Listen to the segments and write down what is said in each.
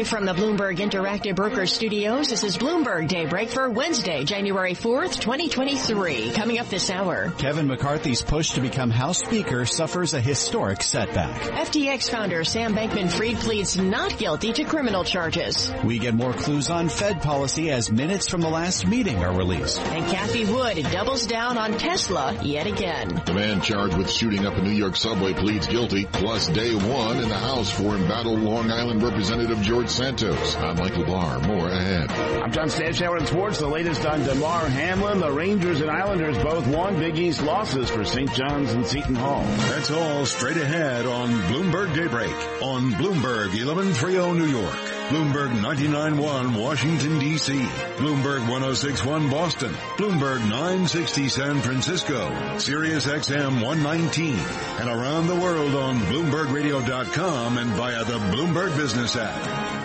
Live from the Bloomberg Interactive Broker Studios, this is Bloomberg Daybreak for Wednesday, January 4th, 2023. Coming up this hour. Kevin McCarthy's push to become House Speaker suffers a historic setback. FTX founder Sam Bankman-Fried pleads not guilty to criminal charges. We get more clues on Fed policy as minutes from the last meeting are released. And Cathie Wood doubles down on Tesla yet again. The man charged with shooting up a New York subway pleads guilty, plus day one in the House for embattled Long Island Representative George Santos. I'm Michael Barr. More ahead. I'm John Stashower in sports. The latest on Damar Hamlin. The Rangers and Islanders both won Big East losses for St. John's and Seton Hall. That's all straight ahead on Bloomberg Daybreak on Bloomberg 1130 New York. Bloomberg 99.1 Washington DC, Bloomberg 106.1 Boston, Bloomberg 960 San Francisco, Sirius XM 119, and around the world on BloombergRadio.com and via the Bloomberg Business app.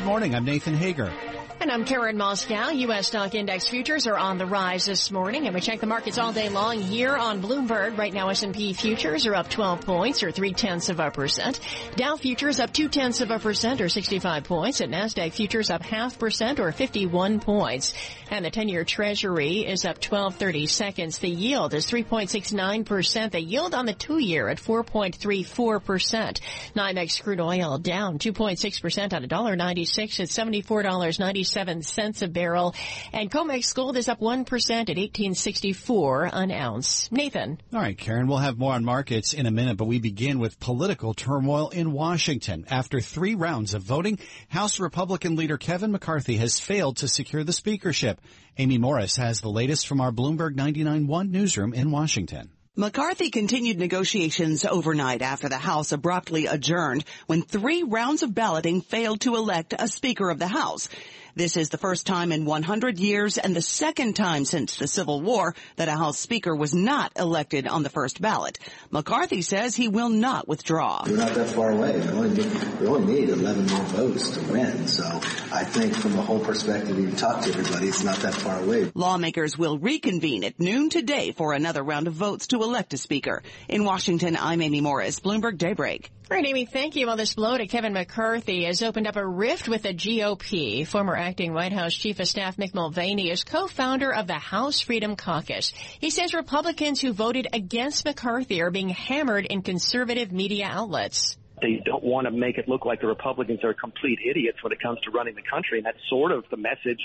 Good morning. I'm Nathan Hager. And I'm Karen Moskow. U.S. stock index futures are on the rise this morning, and we check the markets all day long here on Bloomberg. Right now, S&P futures are up 12 points, or three tenths of a percent. Dow futures up two tenths of a percent, or 65 points. And Nasdaq futures up half percent, or 51 points. And the 10-year Treasury is up 12.30 seconds. The yield is 3.69 percent. The yield on the two-year at 4.34 percent. NYMEX crude oil down 2.6 percent on $1.96 at 74 dollars 90 seven cents a barrel. And COMEX gold is up 1% at 1864 an ounce. Nathan. All right, Karen, we'll have more on markets in a minute, but we begin with political turmoil in Washington. After three rounds of voting, House Republican leader Kevin McCarthy has failed to secure the speakership. Amy Morris has the latest from our Bloomberg 99.1 newsroom in Washington. McCarthy continued negotiations overnight after the House abruptly adjourned when three rounds of balloting failed to elect a Speaker of the House. This is the first time in 100 years and the second time since the Civil War that a House Speaker was not elected on the first ballot. McCarthy says he will not withdraw. We're not that far away. We only need, we only need 11 more votes to win. So I think from the whole perspective, you talk to everybody, it's not that far away. Lawmakers will reconvene at noon today for another round of votes to elect a Speaker. In Washington, I'm Amy Morris, Bloomberg Daybreak. All right, Amy, thank you. Well, this blow to Kevin McCarthy has opened up a rift with the GOP. Former acting White House Chief of Staff Mick Mulvaney is co-founder of the House Freedom Caucus. He says Republicans who voted against McCarthy are being hammered in conservative media outlets they don't want to make it look like the Republicans are complete idiots when it comes to running the country. And that's sort of the message,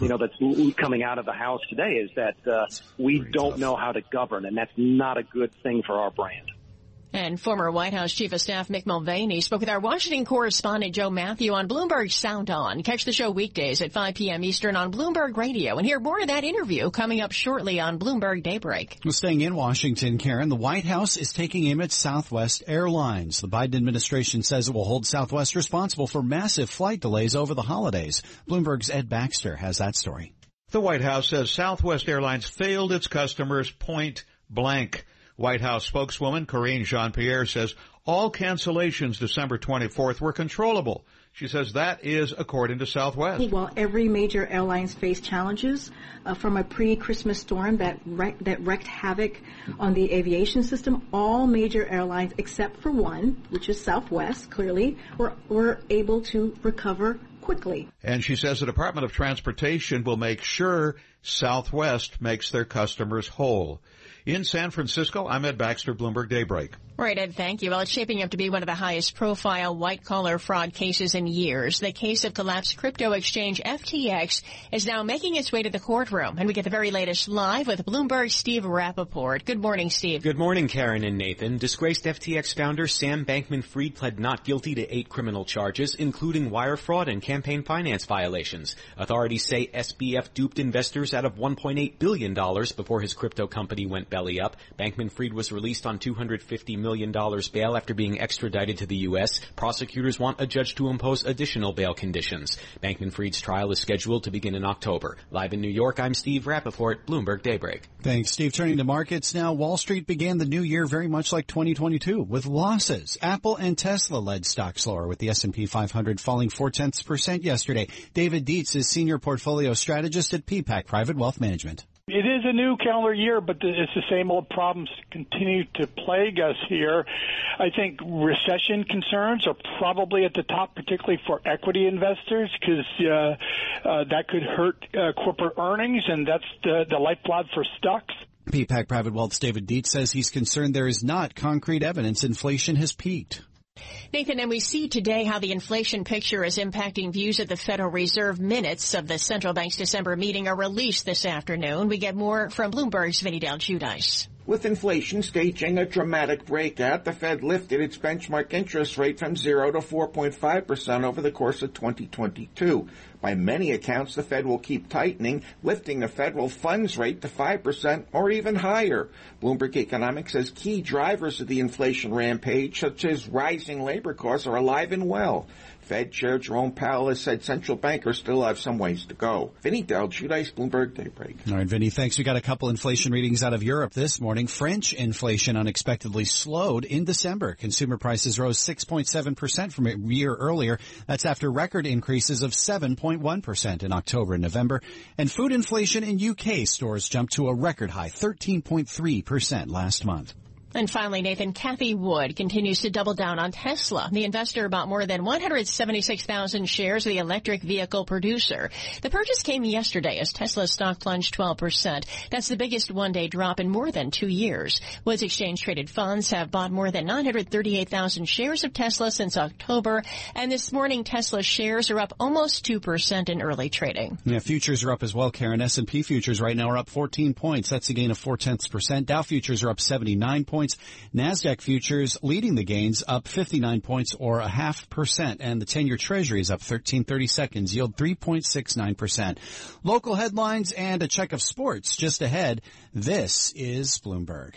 you know, that's coming out of the House today is that uh, we don't know how to govern, and that's not a good thing for our brand. And former White House Chief of Staff Mick Mulvaney spoke with our Washington correspondent Joe Mathieu on Bloomberg Sound On. Catch the show weekdays at 5 p.m. Eastern on Bloomberg Radio and hear more of that interview coming up shortly on Bloomberg Daybreak. Well, staying in Washington, Karen, the White House is taking aim at Southwest Airlines. The Biden administration says it will hold Southwest responsible for massive flight delays over the holidays. Bloomberg's Ed Baxter has that story. The White House says Southwest Airlines failed its customers point blank. White House spokeswoman Karine Jean-Pierre says all cancellations December 24th were controllable. She says that is according to Southwest. While every major airlines face challenges uh, from a pre-Christmas storm that wreck, that wreaked havoc on the aviation system, all major airlines except for one, which is Southwest, clearly, were, were able to recover quickly. And she says the Department of Transportation will make sure Southwest makes their customers whole. In San Francisco, I'm Ed Baxter, Bloomberg Daybreak. Right, Ed, thank you. Well, it's shaping up to be one of the highest profile white collar fraud cases in years. The case of collapsed crypto exchange FTX is now making its way to the courtroom. And we get the very latest live with Bloomberg's Steve Rappaport. Good morning, Steve. Good morning, Karen and Nathan. Disgraced FTX founder Sam Bankman Fried pled not guilty to eight criminal charges, including wire fraud and campaign finance violations. Authorities say SBF duped investors out of $1.8 billion before his crypto company went belly up. Bankman-Fried was released on $250 million bail after being extradited to the U.S. Prosecutors want a judge to impose additional bail conditions. Bankman-Fried's trial is scheduled to begin in October. Live in New York, I'm Steve Rappaport, Bloomberg Daybreak. Thanks, Steve. Turning to markets now, Wall Street began the new year very much like 2022 with losses. Apple and Tesla led stocks lower with the S&P 500 falling four tenths percent yesterday. David Dietz is senior portfolio strategist at Peapack Private Wealth Management. It is a new calendar year, but it's the same old problems continue to plague us here. I think recession concerns are probably at the top, particularly for equity investors, because uh, uh, that could hurt uh, corporate earnings, and that's the, the lifeblood for stocks. Peapack Private Wealth's David Dietz says he's concerned there is not concrete evidence inflation has peaked. Nathan, and we see today how the inflation picture is impacting views at the Federal Reserve. Minutes of the central bank's December meeting are released this afternoon. We get more from Bloomberg's Vinny Del Giudice. With inflation staging a dramatic breakout, the Fed lifted its benchmark interest rate from 0 to 4.5% over the course of 2022. By many accounts, the Fed will keep tightening, lifting the federal funds rate to 5% or even higher. Bloomberg Economics says key drivers of the inflation rampage, such as rising labor costs, are alive and well. Fed Chair Jerome Powell has said central bankers still have some ways to go. Vinny Del Giudice, Bloomberg Daybreak. All right, Vinny, thanks. We got a couple inflation readings out of Europe this morning. French inflation unexpectedly slowed in December. Consumer prices rose 6.7% from a year earlier. That's after record increases of 7.1% in October and November. And food inflation in UK stores jumped to a record high 13.3% last month. And finally, Nathan, Cathie Wood continues to double down on Tesla. The investor bought more than 176,000 shares of the electric vehicle producer. The purchase came yesterday as Tesla's stock plunged 12%. That's the biggest one-day drop in more than two years. Wood's exchange-traded funds have bought more than 938,000 shares of Tesla since October. And this morning, Tesla shares are up almost 2% in early trading. Yeah, futures are up as well, Karen. S&P futures right now are up 14 points. That's a gain of 4 tenths percent. Dow futures are up 79 points points. NASDAQ futures leading the gains up 59 points or a half percent. And the 10-year treasury is up 1330 seconds, yield 3.69%. Local headlines and a check of sports just ahead. This is Bloomberg.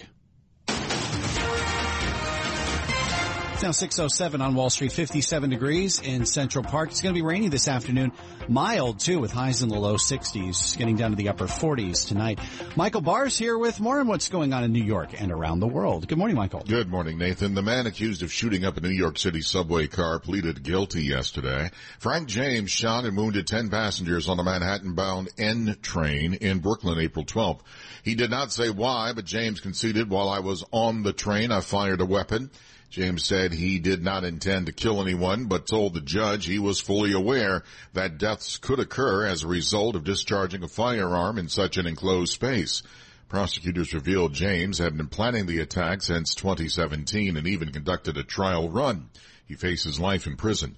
Now 607 on Wall Street, 57 degrees in Central Park. It's going to be rainy this afternoon. Mild too with highs in the low 60s, getting down to the upper 40s tonight. Michael Barr's here with more on what's going on in New York and around the world. Good morning, Michael. Good morning, Nathan. The man accused of shooting up a New York City subway car pleaded guilty yesterday. Frank James shot and wounded 10 passengers on a Manhattan bound N train in Brooklyn April 12th. He did not say why, but James conceded while I was on the train, I fired a weapon. James said he did not intend to kill anyone, but told the judge he was fully aware that deaths could occur as a result of discharging a firearm in such an enclosed space. Prosecutors revealed James had been planning the attack since 2017 and even conducted a trial run. He faces life in prison.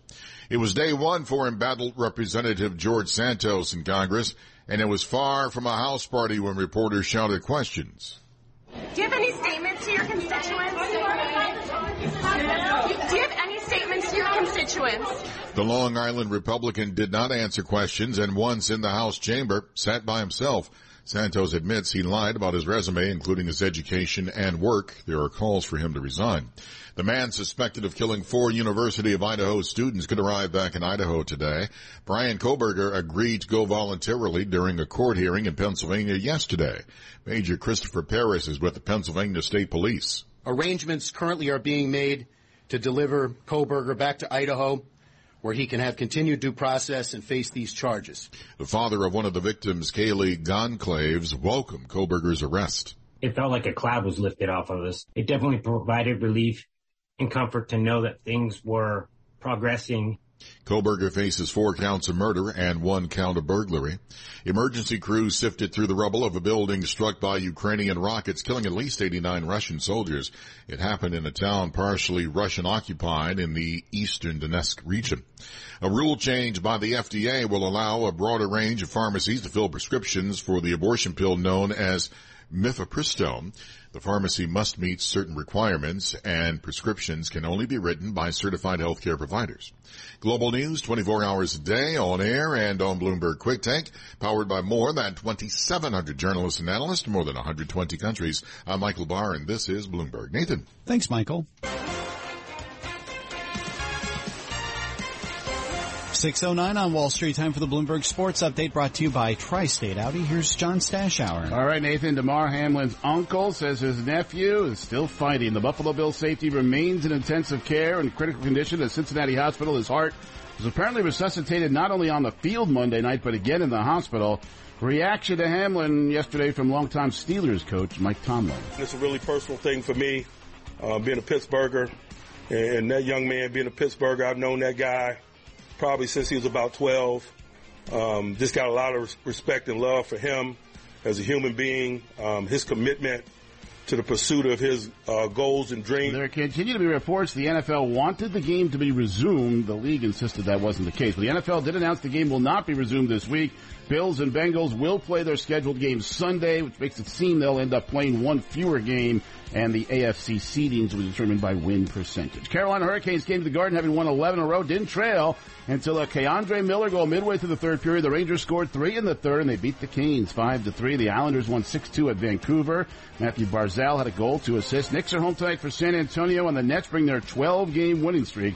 It was day one for embattled Representative George Santos in Congress, and it was far from a house party when reporters shouted questions. Do you have any statements to your constituents? Do you have any statements to your constituents? The Long Island Republican did not answer questions and once in the House chamber sat by himself. Santos admits he lied about his resume, including his education and work. There are calls for him to resign. The man suspected of killing four University of Idaho students could arrive back in Idaho today. Bryan Kohberger agreed to go voluntarily during a court hearing in Pennsylvania yesterday. Major Christopher Paris is with the Pennsylvania State Police. Arrangements currently are being made to deliver Kohberger back to Idaho where he can have continued due process and face these charges. The father of one of the victims, Kaylee Goncalves, welcomed Kohberger's arrest. It felt like a cloud was lifted off of us. It definitely provided relief and comfort to know that things were progressing Kohberger faces four counts of murder and one count of burglary. Emergency crews sifted through the rubble of a building struck by Ukrainian rockets, killing at least 89 Russian soldiers. It happened in a town partially Russian occupied in the eastern Donetsk region. A rule change by the FDA will allow a broader range of pharmacies to fill prescriptions for the abortion pill known as mifepristone. The pharmacy must meet certain requirements and prescriptions can only be written by certified healthcare providers. Global news 24 hours a day on air and on Bloomberg Quick Take, powered by more than 2,700 journalists and analysts in more than 120 countries. I'm Michael Barr and this is Bloomberg. Nathan. Thanks, Michael. 609 on Wall Street. Time for the Bloomberg Sports Update brought to you by Tri-State Audi. Here's John Stashower. All right, Nathan. Damar Hamlin's uncle says his nephew is still fighting. The Buffalo Bills safety remains in intensive care and critical condition at Cincinnati Hospital. His heart was apparently resuscitated not only on the field Monday night, but again in the hospital. Reaction to Hamlin yesterday from longtime Steelers coach Mike Tomlin. It's a really personal thing for me, uh, being a Pittsburgher, and that young man being a Pittsburgher. I've known that guy probably since he was about 12. Um, just got a lot of respect and love for him as a human being, um, his commitment to the pursuit of his uh, goals and dreams. There continue to be reports the NFL wanted the game to be resumed. The league insisted that wasn't the case. But the NFL did announce the game will not be resumed this week. Bills and Bengals will play their scheduled games Sunday, which makes it seem they'll end up playing one fewer game and the AFC seedings will be determined by win percentage. Carolina Hurricanes came to the Garden having won 11 in a row, didn't trail until uh, a K'Andre Miller goal midway through the third period. The Rangers scored three in the third and they beat the Canes 5 to 3. The Islanders won 6-2 at Vancouver. Mathew Barzal had a goal to assist. Knicks are home tonight for San Antonio and the Nets bring their 12 game winning streak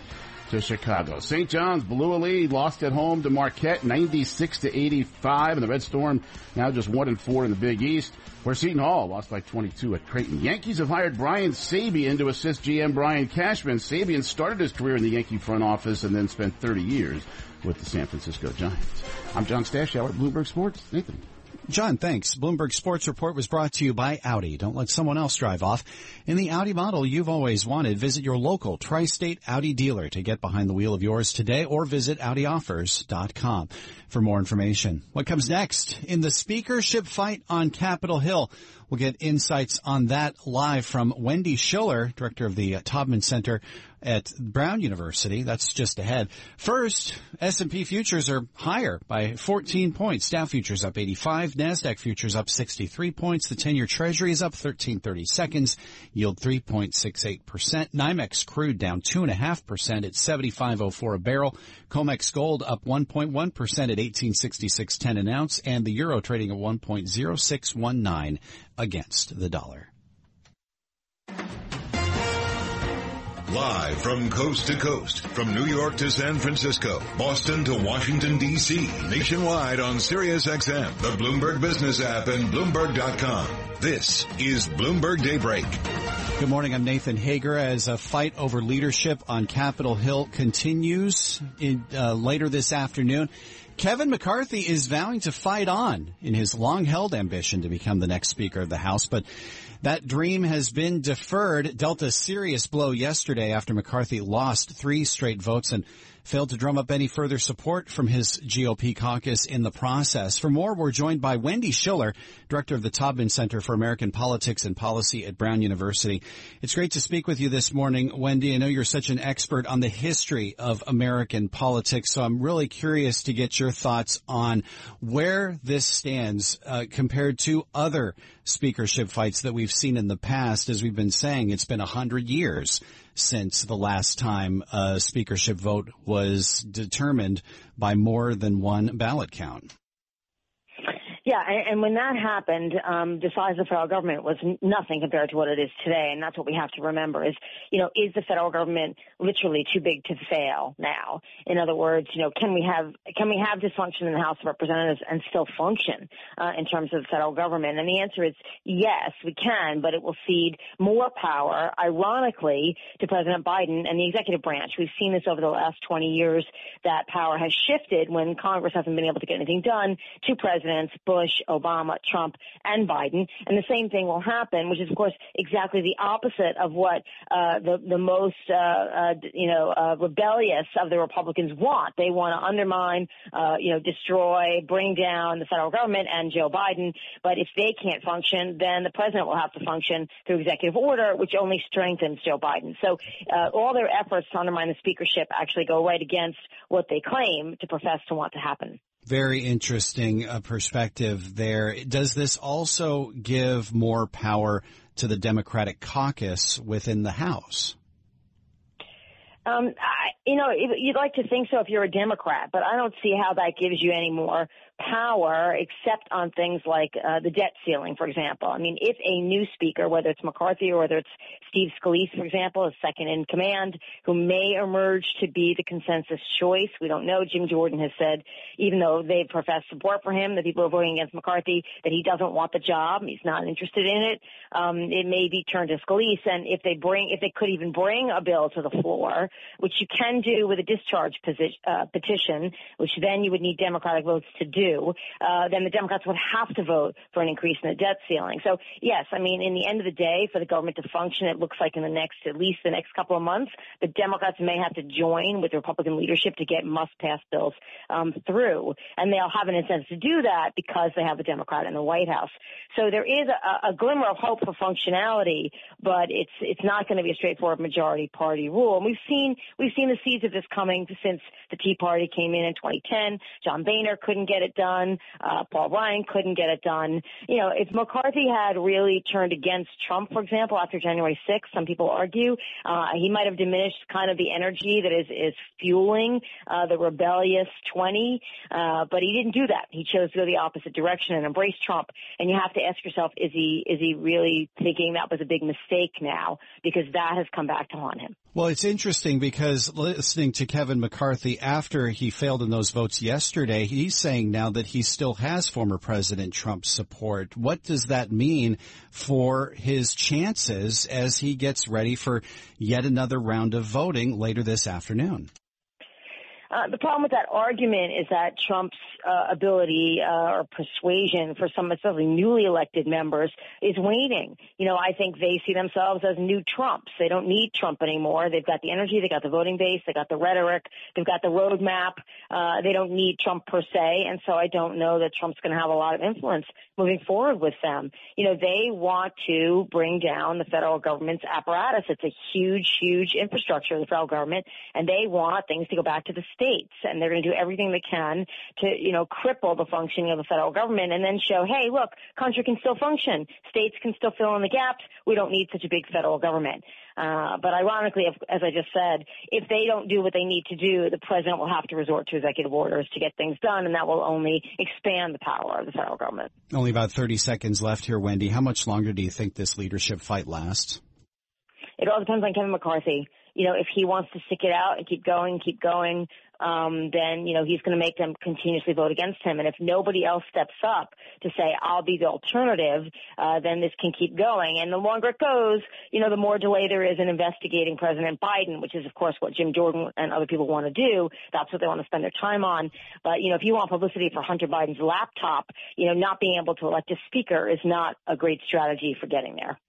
to Chicago. St. John's blew a lead, lost at home to Marquette 96 to 85 and the Red Storm now just 1 and 4 in the Big East where Seton Hall lost by 22 at Creighton. Yankees have hired Brian Sabean to assist GM Brian Cashman. Sabean started his career in the Yankee front office and then spent 30 years with the San Francisco Giants. I'm John Stashower, Bloomberg Sports. Nathan. John, thanks. Bloomberg Sports Report was brought to you by Audi. Don't let someone else drive off. In the Audi model you've always wanted, visit your local tri-state Audi dealer to get behind the wheel of yours today or visit AudiOffers.com for more information. What comes next? In the speakership fight on Capitol Hill, we'll get insights on that live from Wendy Schiller, director of the Taubman Center at Brown University. That's just ahead. First, S&P futures are higher by 14 points. Dow futures up 85. NASDAQ futures up 63 points. The 10-year treasury is up 1330 seconds. Yield 3.68%. NYMEX crude down 2.5% at 75.04 a barrel. COMEX gold up 1.1% at 1866.10 an ounce. And the euro trading at 1.0619 against the dollar. Live from coast to coast, from New York to San Francisco, Boston to Washington, D.C., nationwide on SiriusXM, the Bloomberg Business app, and Bloomberg.com. This is Bloomberg Daybreak. Good morning. I'm Nathan Hager. As a fight over leadership on Capitol Hill continues in, uh, later this afternoon, Kevin McCarthy is vowing to fight on in his long-held ambition to become the next Speaker of the House, but that dream has been deferred, dealt a serious blow yesterday after McCarthy lost three straight votes and failed to drum up any further support from his GOP caucus in the process. For more, we're joined by Wendy Schiller, director of the Taubman Center for American Politics and Policy at Brown University. It's great to speak with you this morning, Wendy. I know you're such an expert on the history of American politics, so I'm really curious to get your thoughts on where this stands uh, compared to other speakership fights that we've seen in the past. As we've been saying, it's been a hundred years since the last time a speakership vote was determined by more than one ballot count. Yeah, and, when that happened, um, the size of the federal government was nothing compared to what it is today, and that's what we have to remember: is you know, is the federal government literally too big to fail now? In other words, you know, can we have can we have dysfunction in the House of Representatives and still function uh, in terms of the federal government? And the answer is yes, we can, but it will cede more power, ironically, to President Biden and the executive branch. We've seen this over the last 20 years that power has shifted when Congress hasn't been able to get anything done to presidents. Bush Bush, Obama, Trump, and Biden. And the same thing will happen, which is, of course, exactly the opposite of what uh, the the most uh, uh, you know uh, rebellious of the Republicans want. They want to undermine, uh, you know, destroy, bring down the federal government and Joe Biden. But if they can't function, then the president will have to function through executive order, which only strengthens Joe Biden. So uh, all their efforts to undermine the speakership actually go right against what they claim to profess to want to happen. Very interesting uh, perspective there. Does this also give more power to the Democratic caucus within the House? Um, I, you know, you'd like to think so if you're a Democrat, but I don't see how that gives you any more power except on things like uh, the debt ceiling, for example. I mean, if a new speaker, whether it's McCarthy or whether it's Steve Scalise, for example, is second in command, who may emerge to be the consensus choice, we don't know. Jim Jordan has said, even though they profess support for him, the people are voting against McCarthy, that he doesn't want the job, he's not interested in it. Um, it may be turned to Scalise, and if they bring, if they could even bring a bill to the floor, which you can do with a discharge position, uh, petition, which then you would need Democratic votes to do uh, then the Democrats would have to vote for an increase in the debt ceiling. So yes, I mean, in the end of the day, for the government to function, it looks like in the next, at least the next couple of months, the Democrats may have to join with the Republican leadership to get must-pass bills um, through, and they'll have an incentive to do that because they have a Democrat in the White House. So there is a, a glimmer of hope for functionality, but it's it's not going to be a straightforward majority party rule. And we've seen we've seen the seeds of this coming since the Tea Party came in in 2010. John Boehner couldn't get it done. Uh, Paul Ryan couldn't get it done. You know, if McCarthy had really turned against Trump, for example, after January 6th, some people argue, uh, he might have diminished kind of the energy that is, is fueling, uh, the rebellious 20. Uh, but he didn't do that. He chose to go the opposite direction and embrace Trump. And you have to ask yourself, is he, is he really thinking that was a big mistake now? Because that has come back to haunt him. Well, it's interesting because listening to Kevin McCarthy after he failed in those votes yesterday, he's saying now that he still has former President Trump's support. What does that mean for his chances as he gets ready for yet another round of voting later this afternoon? Uh, the problem with that argument is that Trump's uh, ability uh, or persuasion for some, especially newly elected members, is waning. You know, I think they see themselves as new Trumps. They don't need Trump anymore. They've got the energy, they got the voting base, they got the rhetoric, they've got the roadmap. Uh, they don't need Trump per se, and so I don't know that Trump's going to have a lot of influence moving forward with them. You know, they want to bring down the federal government's apparatus. It's a huge, huge infrastructure of the federal government, and they want things to go back to the states, and they're going to do everything they can to, you know, cripple the functioning of the federal government and then show, hey, look, country can still function. States can still fill in the gaps. We don't need such a big federal government. Uh, but ironically, as I just said, if they don't do what they need to do, the president will have to resort to executive orders to get things done, and that will only expand the power of the federal government. Only about 30 seconds left here, Wendy. How much longer do you think this leadership fight lasts? It all depends on Kevin McCarthy you know, if he wants to stick it out and keep going, keep going, um, then, you know, he's going to make them continuously vote against him. And if nobody else steps up to say, I'll be the alternative, uh, then this can keep going. And the longer it goes, you know, the more delay there is in investigating President Biden, which is, of course, what Jim Jordan and other people want to do. That's what they want to spend their time on. But, you know, if you want publicity for Hunter Biden's laptop, you know, not being able to elect a speaker is not a great strategy for getting there.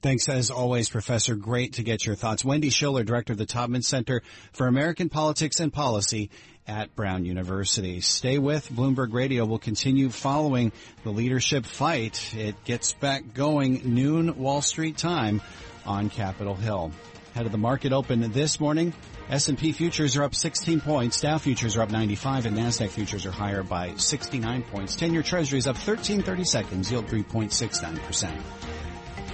Thanks as always, Professor. Great to get your thoughts. Wendy Schiller, Director of the Taubman Center for American Politics and Policy at Brown University. Stay with Bloomberg Radio. We'll continue following the leadership fight. It gets back going noon Wall Street time on Capitol Hill. Head of the market open this morning. S&P futures are up 16 points. Dow futures are up 95 and NASDAQ futures are higher by 69 points. 10-year treasuries up 1330 seconds, yield 3.69%.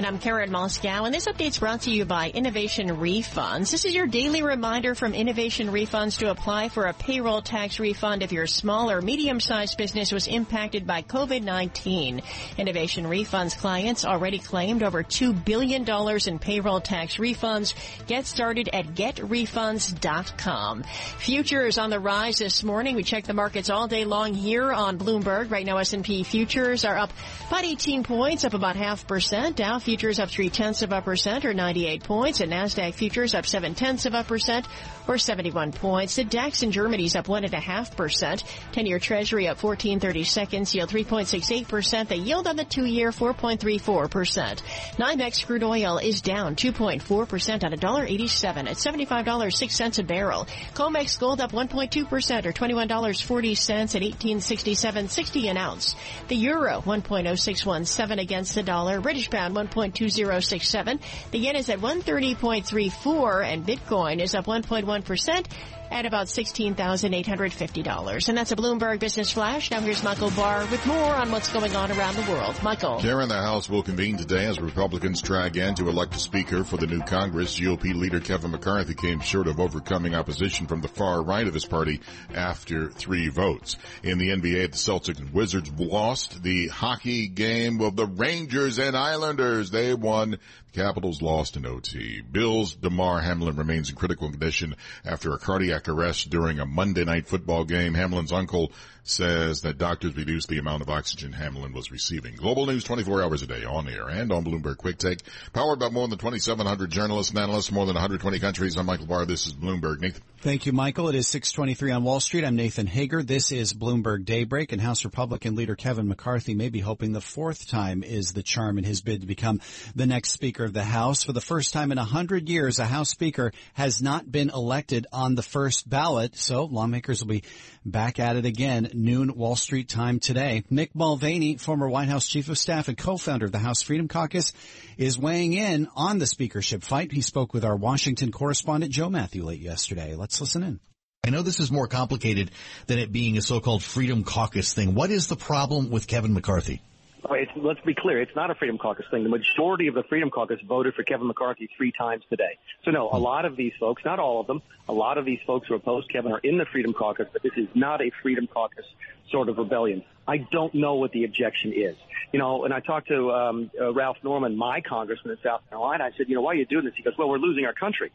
And I'm Karen Moskow, and this update's brought to you by Innovation Refunds. This is your daily reminder from Innovation Refunds to apply for a payroll tax refund if your small or medium-sized business was impacted by COVID-19. Innovation Refunds clients already claimed over $2 billion in payroll tax refunds. Get started at getrefunds.com. Futures on the rise this morning. We check the markets all day long here on Bloomberg. Right now S&P futures are up about 18 points, up about half percent. Dow futures up three tenths of a percent or 98 points, and Nasdaq futures up seven tenths of a percent or 71 points. The DAX in Germany is up one and a half percent. 10-year Treasury up 1430 seconds, yield 3.68 percent. The yield on the two-year 4.34 percent. NYMEX crude oil is down 2.4 percent at $1.87 at $75.06 a barrel. COMEX gold up 1.2 percent or $21.40 at 1867.60 an ounce. The euro 1.0617 against the dollar. British pound 1.2067. The yen is at 130.34 and Bitcoin is up 1.1% at about $16,850. And that's a Bloomberg Business Flash. Now here's Michael Barr with more on what's going on around the world. Michael. Karen, the House will convene today as Republicans try again to elect a speaker for the new Congress. GOP leader Kevin McCarthy came short of overcoming opposition from the far right of his party after three votes. In the NBA, the Celtics and Wizards lost the hockey game of the Rangers and Islanders. They won. Capitals lost in OT. Bills Damar Hamlin remains in critical condition after a cardiac arrest during a Monday night football game. Hamlin's uncle says that doctors reduced the amount of oxygen Hamlin was receiving. Global news 24 hours a day on air and on Bloomberg Quick Take. Powered by more than 2,700 journalists and analysts, more than 120 countries. I'm Michael Barr. This is Bloomberg. Nathan. Thank you, Michael. It is 623 on Wall Street. I'm Nathan Hager. This is Bloomberg Daybreak and House Republican leader Kevin McCarthy may be hoping the fourth time is the charm in his bid to become the next Speaker of the House. For the first time in a hundred years, a House Speaker has not been elected on the first ballot. So lawmakers will be back at it again, noon Wall Street time today. Mick Mulvaney, former White House Chief of Staff and co-founder of the House Freedom Caucus, is weighing in on the speakership fight. He spoke with our Washington correspondent Joe Mathieu late yesterday. Let's listen in. I know this is more complicated than it being a so-called Freedom Caucus thing. What is the problem with Kevin McCarthy? It's, let's be clear, it's not a Freedom Caucus thing. The majority of the Freedom Caucus voted for Kevin McCarthy three times today. So no, a lot of these folks, not all of them, a lot of these folks who oppose Kevin are in the Freedom Caucus, but this is not a Freedom Caucus sort of rebellion. I don't know what the objection is. You know, and I talked to um, uh, Ralph Norman, my congressman in South Carolina. I said, you know, why are you doing this? He goes, well, we're losing our country.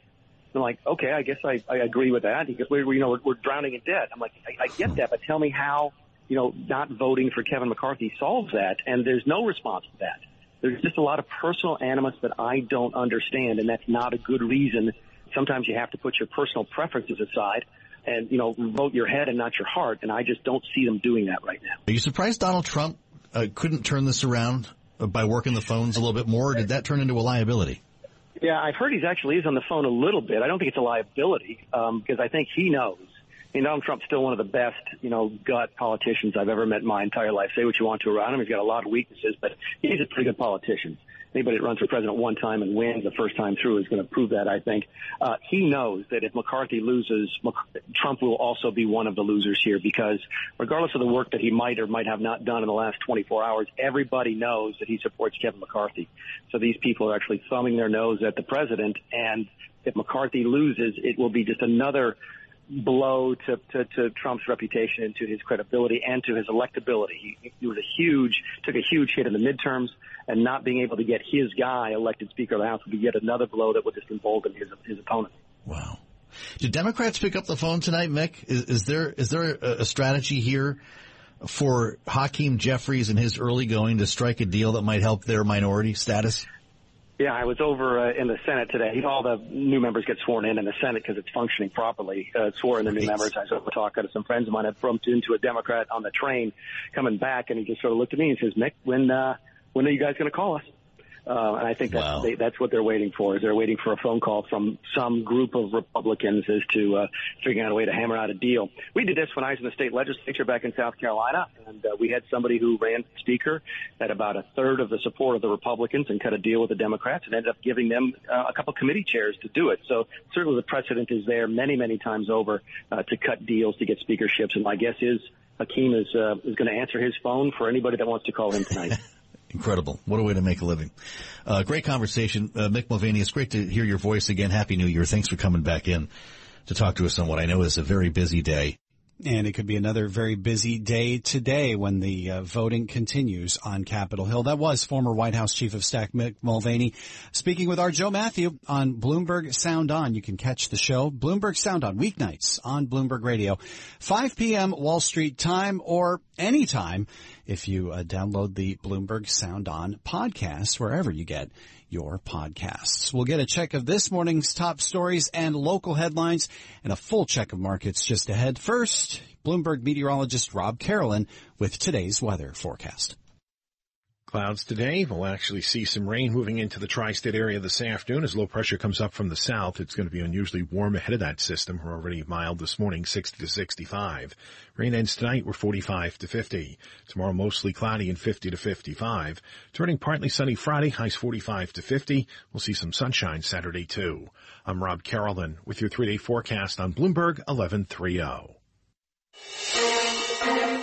I'm like, okay, I guess I, I agree with that. He goes, we're, you know, we're, we're drowning in debt. I'm like, I, I get that, but tell me how you know, not voting for Kevin McCarthy solves that. And there's no response to that. There's just a lot of personal animus that I don't understand, and that's not a good reason. Sometimes you have to put your personal preferences aside and, you know, vote your head and not your heart. And I just don't see them doing that right now. Are you surprised Donald Trump uh, couldn't turn this around by working the phones a little bit more? Or did that turn into a liability? Yeah, I've heard he's actually is on the phone a little bit. I don't think it's a liability um, because I think he knows mean, Donald Trump's still one of the best, you know, gut politicians I've ever met in my entire life. Say what you want to around him. He's got a lot of weaknesses, but he's a pretty good politician. Anybody that runs for president one time and wins the first time through is going to prove that, I think. Uh, he knows that if McCarthy loses, Trump will also be one of the losers here because regardless of the work that he might or might have not done in the last 24 hours, everybody knows that he supports Kevin McCarthy. So these people are actually thumbing their nose at the president and if McCarthy loses, it will be just another blow to, to, to Trump's reputation and to his credibility and to his electability. He, he was a huge, took a huge hit in the midterms, and not being able to get his guy elected Speaker of the House would be yet another blow that would just embolden his his opponent. Wow. Did Democrats pick up the phone tonight, Mick? Is, is there is there a, a strategy here for Hakeem Jeffries and his early going to strike a deal that might help their minority status? Yeah, I was over uh, in the Senate today. All the new members get sworn in in the Senate because it's functioning properly. Uh, swore in the new members. I was over talking to some friends of mine. I bumped into a Democrat on the train coming back, and he just sort of looked at me and says, "Mick, when uh, when are you guys going to call us?" Uh, and I think that's, wow. they, that's what they're waiting for. Is they're waiting for a phone call from some group of Republicans as to uh, figuring out a way to hammer out a deal. We did this when I was in the state legislature back in South Carolina, and uh, we had somebody who ran speaker at about a third of the support of the Republicans and cut a deal with the Democrats, and ended up giving them uh, a couple committee chairs to do it. So certainly the precedent is there many, many times over uh, to cut deals to get speakerships. And my guess is Hakeem is uh, is going to answer his phone for anybody that wants to call him tonight. Incredible. What a way to make a living. Uh, great conversation. Uh, Mick Mulvaney, it's great to hear your voice again. Happy New Year. Thanks for coming back in to talk to us on what I know is a very busy day. And it could be another very busy day today when the uh, voting continues on Capitol Hill. That was former White House Chief of Staff Mick Mulvaney speaking with our Joe Mathieu on Bloomberg Sound On. You can catch the show Bloomberg Sound On weeknights on Bloomberg Radio, 5 p.m. Wall Street time or anytime if you uh, download the Bloomberg Sound On podcast wherever you get your podcasts. We'll get a check of this morning's top stories and local headlines and a full check of markets just ahead. First, Bloomberg meteorologist Rob Carolan with today's weather forecast. Clouds today. We'll actually see some rain moving into the tri-state area this afternoon as low pressure comes up from the south. It's going to be unusually warm ahead of that system. We're already mild this morning, 60 to 65. Rain ends tonight. We're 45 to 50. Tomorrow mostly cloudy and 50 to 55. Turning partly sunny Friday, highs 45 to 50. We'll see some sunshine Saturday too. I'm Rob Carolan with your three-day forecast on Bloomberg 1130.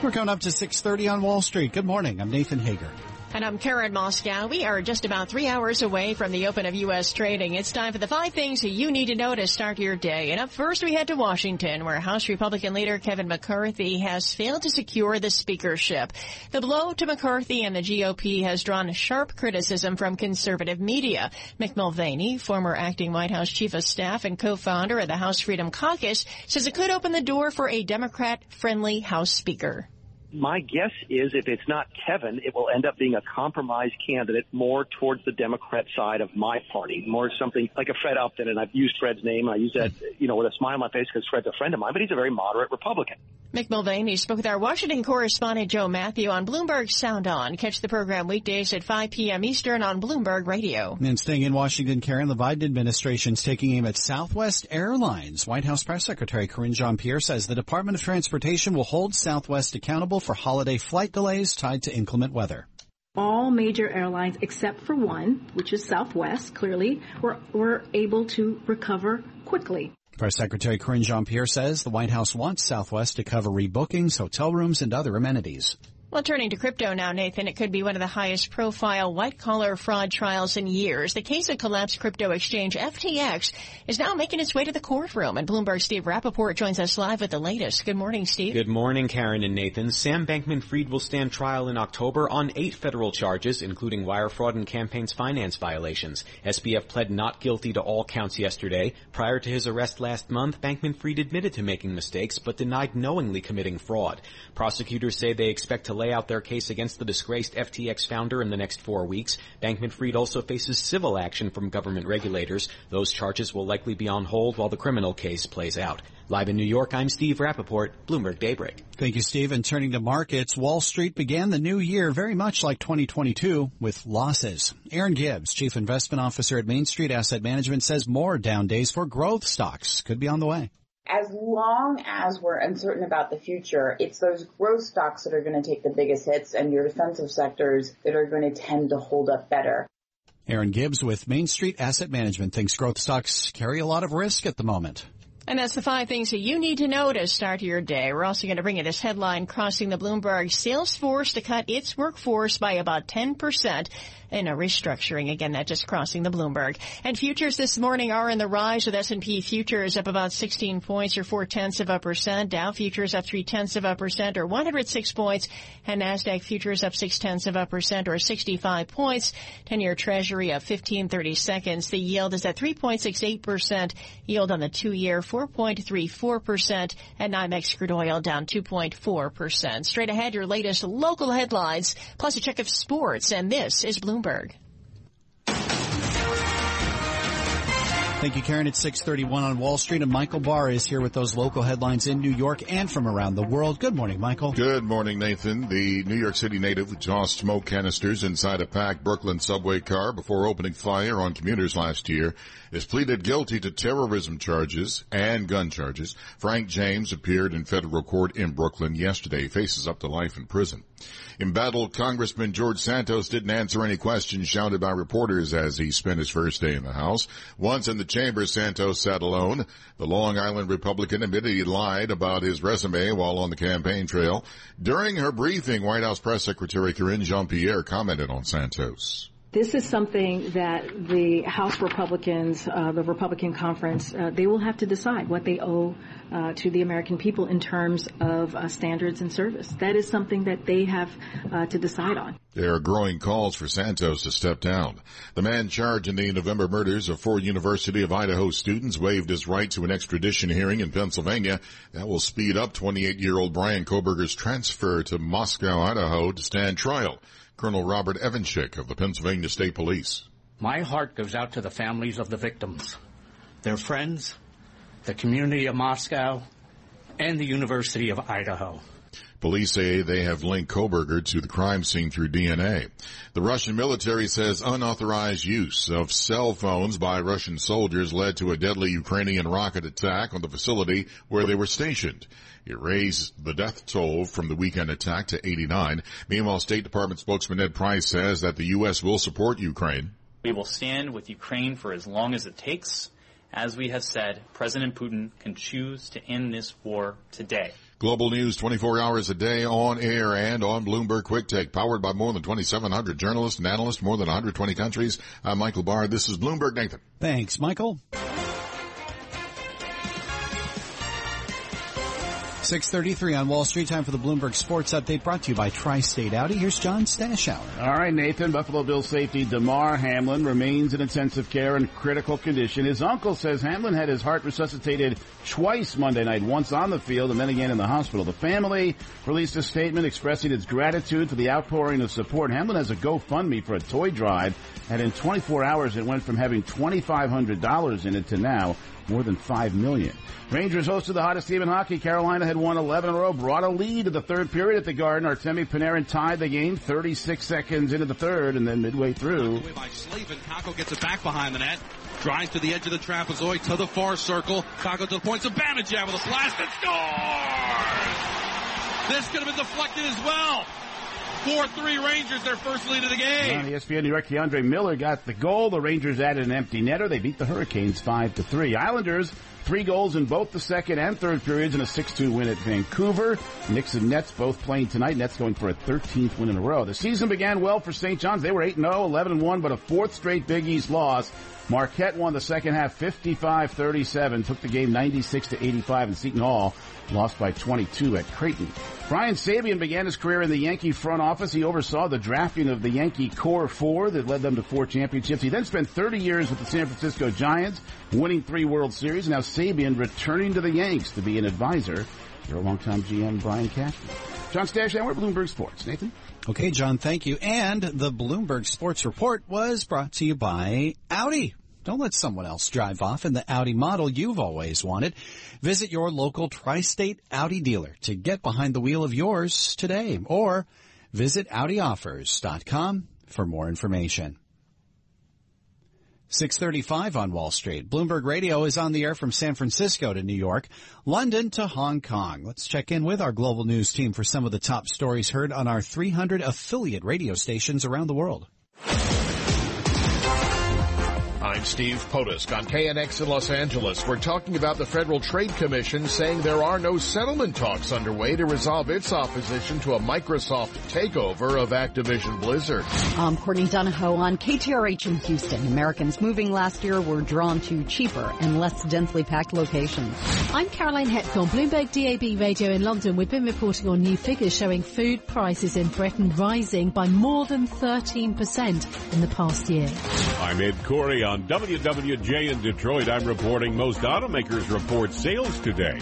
We're coming up to 6.30 on Wall Street. Good morning. I'm Nathan Hager. And I'm Karen Moskow. We are just about three hours away from the open of U.S. trading. It's time for the five things you need to know to start your day. And up first, we head to Washington, where House Republican leader Kevin McCarthy has failed to secure the speakership. The blow to McCarthy and the GOP has drawn sharp criticism from conservative media. Mick Mulvaney, former acting White House chief of staff and co-founder of the House Freedom Caucus, says it could open the door for a Democrat-friendly House Speaker my guess is if it's not Kevin, it will end up being a compromise candidate more towards the Democrat side of my party, more something like a Fred Upton. And I've used Fred's name. I use that, you know, with a smile on my face because Fred's a friend of mine, but he's a very moderate Republican. Mick Mulvaney spoke with our Washington correspondent Joe Matthew on Bloomberg Sound On. Catch the program weekdays at 5 p.m. Eastern on Bloomberg Radio. And staying in Washington, Karen, the Biden administration's taking aim at Southwest Airlines. White House Press Secretary Karine Jean-Pierre says the Department of Transportation will hold Southwest accountable for holiday flight delays tied to inclement weather all major airlines except for one, which is Southwest, clearly, were, were able to recover quickly. Press Secretary Karine Jean-Pierre says the White House wants Southwest to cover rebookings, hotel rooms, and other amenities. Well, turning to crypto now, Nathan, it could be one of the highest profile white collar fraud trials in years. The case of collapsed crypto exchange FTX is now making its way to the courtroom. And Bloomberg Steve Rappaport joins us live with the latest. Good morning, Steve. Good morning, Karen and Nathan. Sam Bankman Fried will stand trial in October on eight federal charges, including wire fraud and campaigns finance violations. SBF pled not guilty to all counts yesterday. Prior to his arrest last month, Bankman Fried admitted to making mistakes, but denied knowingly committing fraud. Prosecutors say they expect to lay out their case against the disgraced FTX founder in the next four weeks. Bankman Fried also faces civil action from government regulators. Those charges will likely be on hold while the criminal case plays out. Live in New York, I'm Steve Rappaport, Bloomberg Daybreak. Thank you, Steve. And turning to markets, Wall Street began the new year very much like 2022 with losses. Aaron Gibbs, Chief Investment Officer at Main Street Asset Management, says more down days for growth stocks could be on the way as long as we're uncertain about the future, it's those growth stocks that are going to take the biggest hits and your defensive sectors that are going to tend to hold up better. Aaron Gibbs with Main Street Asset Management thinks growth stocks carry a lot of risk at the moment. And that's the five things that you need to know to start your day. We're also going to bring you this headline crossing the Bloomberg Salesforce to cut its workforce by about 10% in a restructuring. Again, that just crossing the Bloomberg. And futures this morning are in the rise with S&P futures up about 16 points or four tenths of a percent. Dow futures up three tenths of a percent or 106 points. And NASDAQ futures up six tenths of a percent or 65 points. 10-year treasury up 1530 seconds. The yield is at 3.68%. Yield on the two-year 4.34%. And NYMEX crude oil down 2.4%. Straight ahead, your latest local headlines, plus a check of sports. And this is Bloomberg. Bloomberg. Thank you, Karen. It's 631 on Wall Street, and Michael Barr is here with those local headlines in New York and from around the world. Good morning, Michael. Good morning, Nathan. The New York City native tossed smoke canisters inside a packed Brooklyn subway car before opening fire on commuters last year is pleaded guilty to terrorism charges and gun charges. Frank James appeared in federal court in Brooklyn yesterday. Faces up to life in prison. Embattled Congressman George Santos didn't answer any questions shouted by reporters as he spent his first day in the House. Once in the chamber, Santos sat alone. The Long Island Republican admitted he lied about his resume while on the campaign trail. During her briefing, White House Press Secretary Karine Jean-Pierre commented on Santos. This is something that the House Republicans, uh, the Republican conference, uh, they will have to decide what they owe uh, to the American people in terms of uh, standards and service. That is something that they have uh, to decide on. There are growing calls for Santos to step down. The man charged in the November murders of four University of Idaho students waived his right to an extradition hearing in Pennsylvania. That will speed up 28-year-old Bryan Kohberger's transfer to Moscow, Idaho to stand trial. Colonel Robert Evanchick of the Pennsylvania State Police. My heart goes out to the families of the victims, their friends, the community of Moscow, and the University of Idaho. Police say they have linked Kohberger to the crime scene through DNA. The Russian military says unauthorized use of cell phones by Russian soldiers led to a deadly Ukrainian rocket attack on the facility where they were stationed. It raised the death toll from the weekend attack to 89. Meanwhile, State Department spokesman Ned Price says that the U.S. will support Ukraine. We will stand with Ukraine for as long as it takes. As we have said, President Putin can choose to end this war today. Global news 24 hours a day on air and on Bloomberg Quick Take, powered by more than 2,700 journalists and analysts, more than 120 countries. I'm Michael Barr. This is Bloomberg Nathan. Thanks, Michael. 633 on Wall Street. Time for the Bloomberg Sports Update brought to you by Tri-State Audi. Here's John Stashower. All right, Nathan. Buffalo Bills safety Damar Hamlin remains in intensive care in critical condition. His uncle says Hamlin had his heart resuscitated twice Monday night, once on the field and then again in the hospital. The family released a statement expressing its gratitude for the outpouring of support. Hamlin has a GoFundMe for a toy drive, and in 24 hours it went from having $2,500 in it to now more than five million. Rangers hosted the hottest team in hockey. Carolina had won 11 in a row, brought a lead to the third period at the Garden. Artemi Panarin tied the game 36 seconds into the third, and then midway through. By Slavin, Kakko gets it back behind the net. Drives to the edge of the trapezoid to the far circle. Kakko to the point. Zibanejad with a blast and scores! This could have been deflected as well. 4-3 Rangers, their first lead of the game. On ESPN New York, K'Andre Miller got the goal. The Rangers added an empty netter. They beat the Hurricanes 5 to 3. Islanders, three goals in both the second and third periods in a 6-2 win at Vancouver. Knicks and Nets both playing tonight. Nets going for a 13th win in a row. The season began well for St. John's. They were 8-0, 11-1, but a fourth straight Big East loss. Marquette won the second half 55-37, took the game 96 to 85 and Seton Hall lost by 22 at Creighton. Brian Sabean began his career in the Yankee front office. He oversaw the drafting of the Yankee core four that led them to four championships. He then spent 30 years with the San Francisco Giants, winning three World Series. Now Sabean returning to the Yanks to be an advisor. Your longtime GM Brian Cashman. John Stash, and we're Bloomberg Sports. Nathan? Okay, John, thank you. And the Bloomberg Sports Report was brought to you by Audi. Don't let someone else drive off in the Audi model you've always wanted. Visit your local tri-state Audi dealer to get behind the wheel of yours today or visit AudiOffers.com for more information. 635 on Wall Street. Bloomberg Radio is on the air from San Francisco to New York, London to Hong Kong. Let's check in with our global news team for some of the top stories heard on our 300 affiliate radio stations around the world. I'm Steve Potusk on KNX in Los Angeles. We're talking about the Federal Trade Commission saying there are no settlement talks underway to resolve its opposition to a Microsoft takeover of Activision Blizzard. I'm Courtney Donahoe on KTRH in Houston. Americans moving last year were drawn to cheaper and less densely packed locations. I'm Caroline Hepker on Bloomberg DAB Radio in London. We've been reporting on new figures showing food prices in Britain rising by more than 13% in the past year. I'm Ed Corey on WWJ in Detroit, I'm reporting most automakers report sales today.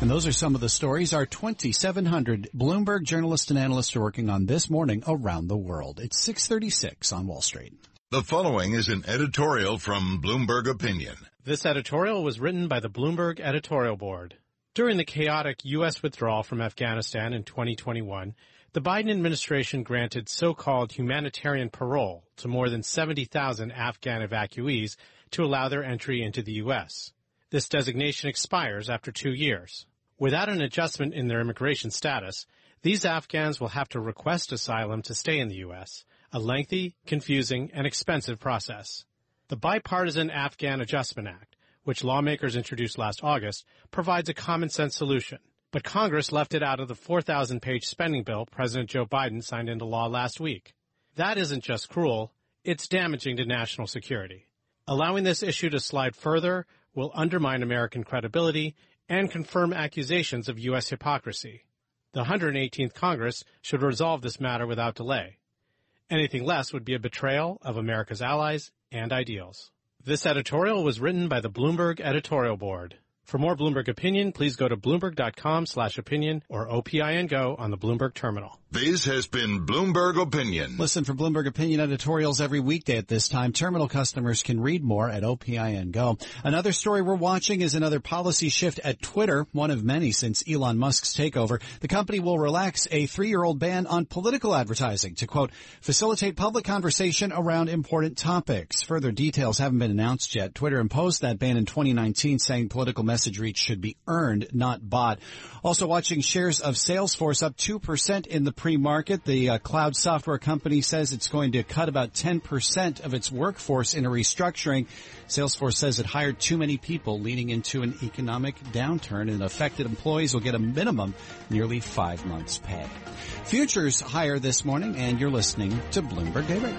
And those are some of the stories our 2,700 Bloomberg journalists and analysts are working on this morning around the world. It's 636 on Wall Street. The following is an editorial from Bloomberg Opinion. This editorial was written by the Bloomberg editorial board. During the chaotic U.S. withdrawal from Afghanistan in 2021, the Biden administration granted so-called humanitarian parole to more than 70,000 Afghan evacuees to allow their entry into the U.S. This designation expires after two years. Without an adjustment in their immigration status, these Afghans will have to request asylum to stay in the U.S., a lengthy, confusing, and expensive process. The Bipartisan Afghan Adjustment Act, which lawmakers introduced last August, provides a common sense solution. But Congress left it out of the 4,000 page spending bill President Joe Biden signed into law last week. That isn't just cruel, it's damaging to national security. Allowing this issue to slide further will undermine American credibility and confirm accusations of U.S. hypocrisy. The 118th Congress should resolve this matter without delay. Anything less would be a betrayal of America's allies and ideals. This editorial was written by the Bloomberg editorial board. For more Bloomberg opinion, please go to bloomberg.com slash opinion or OPIN Go on the Bloomberg terminal. This has been Bloomberg Opinion. Listen for Bloomberg Opinion editorials every weekday at this time. Terminal customers can read more at OPIN Go. Another story we're watching is another policy shift at Twitter, one of many since Elon Musk's takeover. The company will relax a three-year-old ban on political advertising to, quote, facilitate public conversation around important topics. Further details haven't been announced yet. Twitter imposed that ban in 2019 saying political message reach should be earned, not bought. Also watching shares of Salesforce up 2% in the pre-market. The uh, cloud software company says it's going to cut about 10% of its workforce in a restructuring. Salesforce says it hired too many people leading into an economic downturn and affected employees will get a minimum nearly five months pay. Futures higher this morning and you're listening to Bloomberg Daybreak.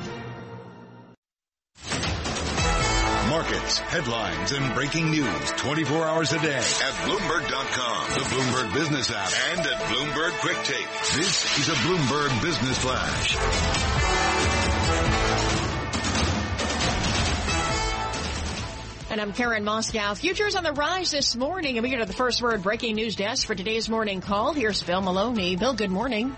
Markets, headlines, and breaking news 24 hours a day at Bloomberg.com, the Bloomberg Business app, and at Bloomberg Quick Take. This is a Bloomberg Business Flash. And I'm Karen Moskow. Futures on the rise this morning. And we go to the first word breaking news desk for today's morning call. Here's Bill Maloney. Bill, good morning.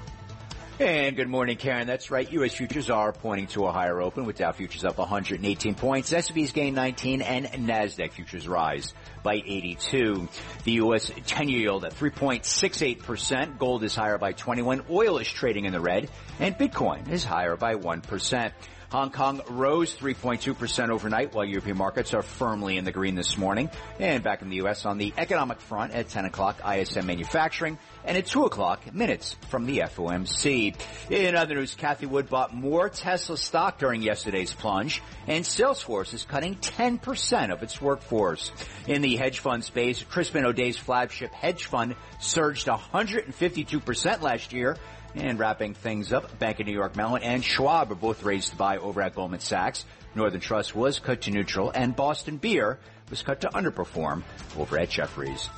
And good morning, Karen. That's right. U.S. futures are pointing to a higher open with Dow futures up 118 points. S&P's gain 19 and NASDAQ futures rise by 82. The U.S. 10-year yield at 3.68%. Gold is higher by 21. Oil is trading in the red and Bitcoin is higher by 1%. Hong Kong rose 3.2% overnight while European markets are firmly in the green this morning. And back in the U.S. on the economic front at 10 o'clock, ISM manufacturing and at 2 o'clock, minutes from the FOMC. In other news, Cathie Wood bought more Tesla stock during yesterday's plunge and Salesforce is cutting 10% of its workforce. In the hedge fund space, Crispin Odey's flagship hedge fund surged 152% last year and wrapping things up, Bank of New York Mellon and Schwab are both raised to buy over at Goldman Sachs. Northern Trust was cut to neutral and Boston Beer was cut to underperform over at Jefferies.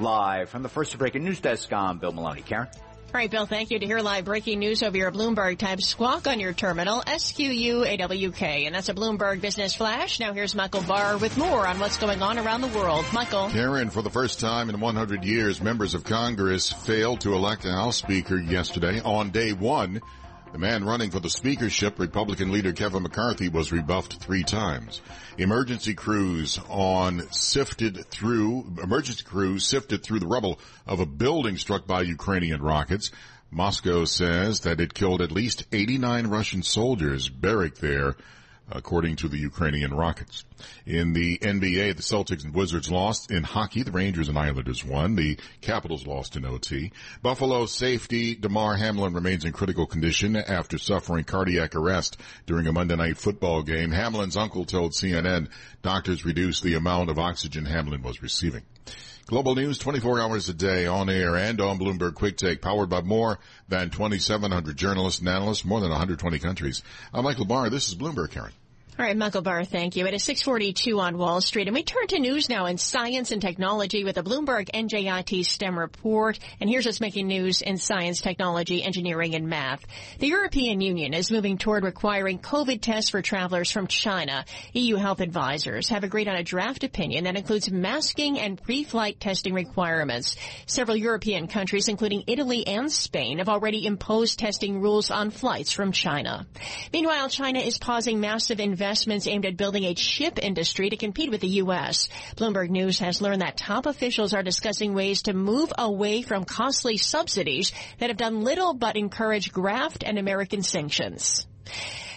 Live from the first breaking news desk, I'm Bill Maloney. Karen? All right, Bill, thank you. To hear live breaking news over your Bloomberg type squawk on your terminal, S-Q-U-A-W-K. And that's a Bloomberg Business Flash. Now here's Michael Barr with more on what's going on around the world. Michael. Karen, for the first time in 100 years, members of Congress failed to elect a House Speaker yesterday. On day one, the man running for the speakership, Republican leader Kevin McCarthy, was rebuffed three times. Emergency crews on sifted through, emergency crews sifted through the rubble of a building struck by Ukrainian rockets. Moscow says that it killed at least 89 Russian soldiers buried there according to the Ukrainian Rockets. In the NBA, the Celtics and Wizards lost. In hockey, the Rangers and Islanders won. The Capitals lost in OT. Buffalo safety Damar Hamlin remains in critical condition after suffering cardiac arrest during a Monday night football game. Hamlin's uncle told CNN doctors reduced the amount of oxygen Hamlin was receiving. Global news 24 hours a day on air and on Bloomberg Quick Take, powered by more than 2,700 journalists and analysts, more than 120 countries. I'm Michael Barr. This is Bloomberg, Karen. All right, Michael Barr, thank you. It is 642 on Wall Street, and we turn to news now in science and technology with the Bloomberg NJIT STEM report. And here's what's making news in science, technology, engineering, and math. The European Union is moving toward requiring COVID tests for travelers from China. EU health advisors have agreed on a draft opinion that includes masking and pre-flight testing requirements. Several European countries, including Italy and Spain, have already imposed testing rules on flights from China. Meanwhile, China is pausing massive investments investments aimed at building a chip industry to compete with the U.S. Bloomberg News has learned that top officials are discussing ways to move away from costly subsidies that have done little but encourage graft and American sanctions.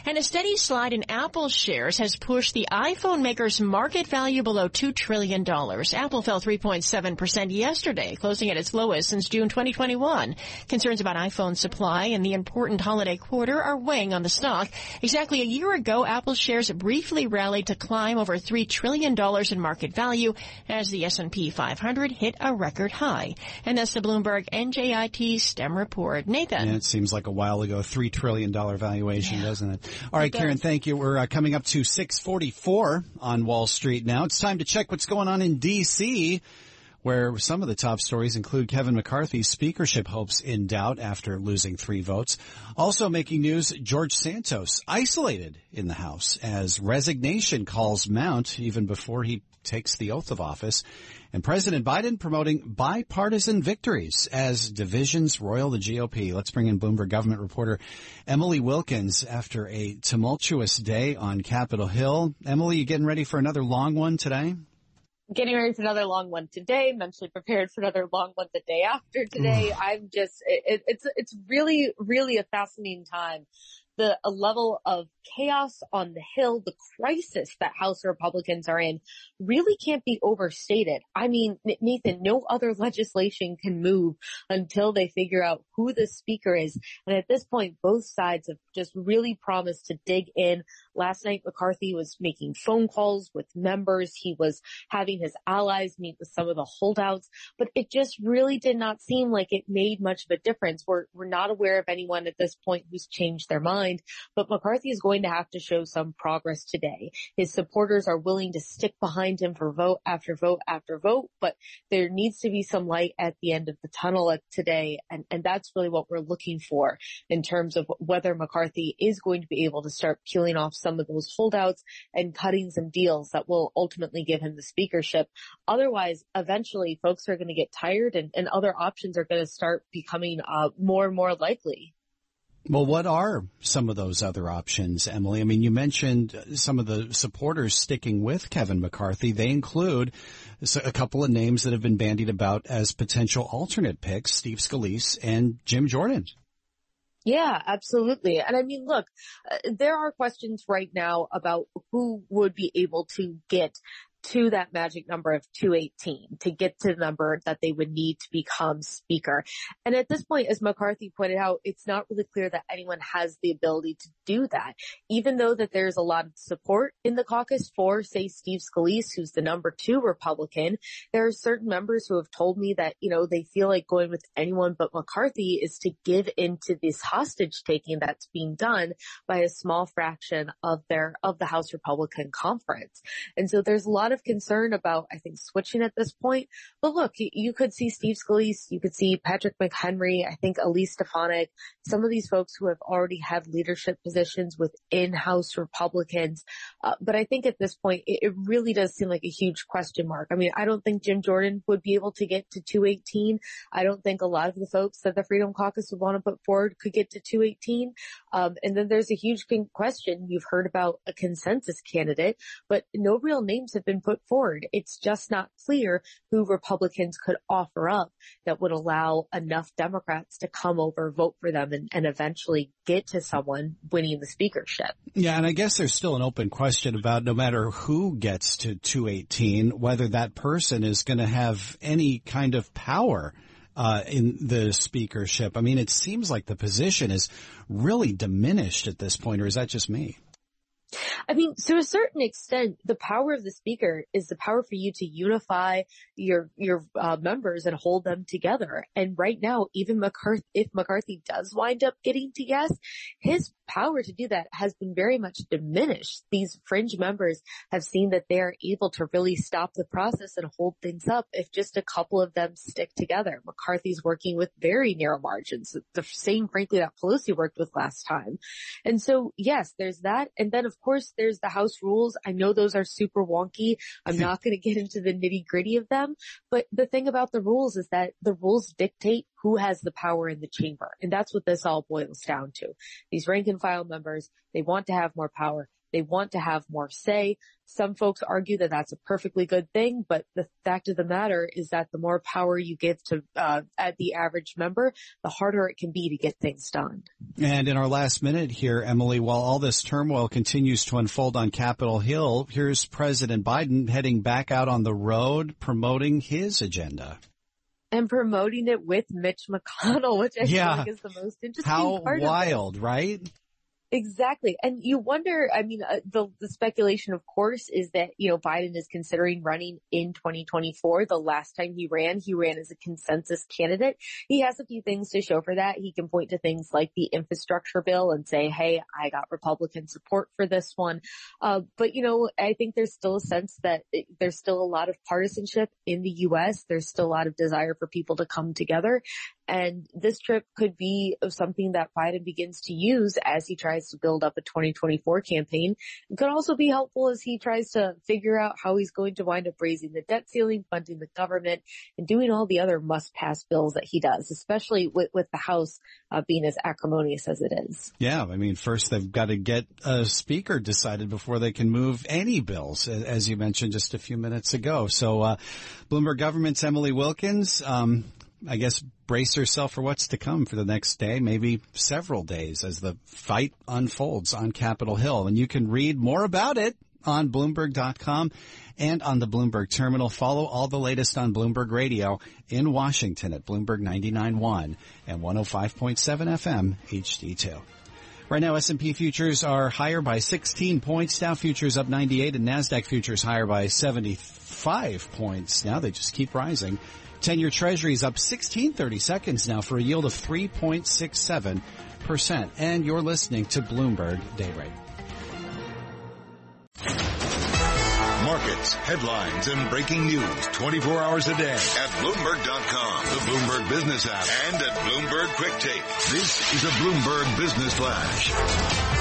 And a steady slide in Apple shares has pushed the iPhone maker's market value below $2 trillion. Apple fell 3.7% yesterday, closing at its lowest since June 2021. Concerns about iPhone supply and the important holiday quarter are weighing on the stock. Exactly a year ago, Apple shares briefly rallied to climb over $3 trillion in market value as the S&P 500 hit a record high. And that's the Bloomberg NJIT STEM report. Nathan. And it seems like a while ago, $3 trillion valuation, yeah. doesn't it? All right, Karen, thank you. We're uh, coming up to 644 on Wall Street now. It's time to check what's going on in D.C where some of the top stories include Kevin McCarthy's speakership hopes in doubt after losing three votes. Also making news, George Santos isolated in the House as resignation calls mount even before he takes the oath of office. And President Biden promoting bipartisan victories as divisions roil the GOP. Let's bring in Bloomberg government reporter Emily Wilkins after a tumultuous day on Capitol Hill. Emily, you getting ready for another long one today? getting ready for another long one today, mentally prepared for another long one the day after today. Mm. I'm just, it, it's, it's really, really a fascinating time the a level of chaos on the Hill, the crisis that House Republicans are in really can't be overstated. I mean, Nathan, no other legislation can move until they figure out who the speaker is. And at this point, both sides have just really promised to dig in. Last night, McCarthy was making phone calls with members. He was having his allies meet with some of the holdouts, but it just really did not seem like it made much of a difference. We're, we're not aware of anyone at this point who's changed their mind, but McCarthy is going to have to show some progress today. His supporters are willing to stick behind him for vote after vote after vote, but there needs to be some light at the end of the tunnel today. And, and that's really what we're looking for in terms of whether McCarthy is going to be able to start peeling off some of those holdouts and cutting some deals that will ultimately give him the speakership. Otherwise, eventually folks are going to get tired and, and other options are going to start becoming uh, more and more likely. Well, what are some of those other options, Emily? I mean, you mentioned some of the supporters sticking with Kevin McCarthy. They include a couple of names that have been bandied about as potential alternate picks, Steve Scalise and Jim Jordan. Yeah, absolutely. And I mean, look, uh, there are questions right now about who would be able to get to that magic number of 218 to get to the number that they would need to become speaker. And at this point, as McCarthy pointed out, it's not really clear that anyone has the ability to do that. Even though that there's a lot of support in the caucus for, say, Steve Scalise, who's the number two Republican, there are certain members who have told me that, you know, they feel like going with anyone but McCarthy is to give into this hostage taking that's being done by a small fraction of their, of the House Republican conference. And so there's a lot of concern about, I think, switching at this point. But look, you, could see Steve Scalise, you could see Patrick McHenry, I think Elise Stefanik, some of these folks who have already had leadership positions within House Republicans. Uh, but I think at this point, it, it really does seem like a huge question mark. I mean, I don't think Jim Jordan would be able to get to 218. I don't think a lot of the folks that the Freedom Caucus would want to put forward could get to 218. Um, and then there's a huge question. You've heard about a consensus candidate, but no real names have been put forward. It's just not clear who Republicans could offer up that would allow enough Democrats to come over, vote for them, and, and eventually get to someone winning the speakership. Yeah, and I guess there's still an open question about no matter who gets to 218, whether that person is going to have any kind of power. Uh, in the speakership. I mean, it seems like the position is really diminished at this point, or is that just me? I mean, to a certain extent, the power of the speaker is the power for you to unify your your uh, members and hold them together. And right now, even McCarthy, if McCarthy does wind up getting to yes, his power to do that has been very much diminished. These fringe members have seen that they are able to really stop the process and hold things up if just a couple of them stick together. McCarthy's working with very narrow margins, the same, frankly, that Pelosi worked with last time. And so, yes, there's that. And then, of course, there's the House rules. I know those are super wonky. I'm not going to get into the nitty gritty of them. But the thing about the rules is that the rules dictate who has the power in the chamber. And that's what this all boils down to. These rank and file members, they want to have more power. They want to have more say. Some folks argue that that's a perfectly good thing, but the fact of the matter is that the more power you give to uh, at the average member, the harder it can be to get things done. And in our last minute here, Emily, while all this turmoil continues to unfold on Capitol Hill, here's President Biden heading back out on the road promoting his agenda and promoting it with Mitch McConnell, which I yeah. feel like is the most interesting How part wild, right? Exactly. And you wonder, I mean, uh, the, the speculation, of course, is that, you know, Biden is considering running in 2024. The last time he ran, he ran as a consensus candidate. He has a few things to show for that. He can point to things like the infrastructure bill and say, Hey, I got Republican support for this one. Uh, but you know, I think there's still a sense that it, there's still a lot of partisanship in the U.S. There's still a lot of desire for people to come together. And this trip could be something that Biden begins to use as he tries to build up a 2024 campaign. It could also be helpful as he tries to figure out how he's going to wind up raising the debt ceiling, funding the government, and doing all the other must-pass bills that he does, especially with, with the House uh, being as acrimonious as it is. Yeah, I mean, first they've got to get a speaker decided before they can move any bills, as you mentioned just a few minutes ago. So, uh, Bloomberg Government's Emily Wilkins, um, I guess brace yourself for what's to come for the next day, maybe several days as the fight unfolds on Capitol Hill. And you can read more about it on Bloomberg.com and on the Bloomberg terminal. Follow all the latest on Bloomberg Radio in Washington at Bloomberg 99.1 and 105.7 FM HD2. Right now, S&P futures are higher by 16 points. Dow futures up 98 and NASDAQ futures higher by 75 points. Now they just keep rising. 10-year Treasury is up 16 30 seconds now for a yield of 3.67%. And you're listening to Bloomberg Daybreak. Markets, headlines, and breaking news 24 hours a day at Bloomberg.com, the Bloomberg Business app, and at Bloomberg Quick Take. This is a Bloomberg Business Flash.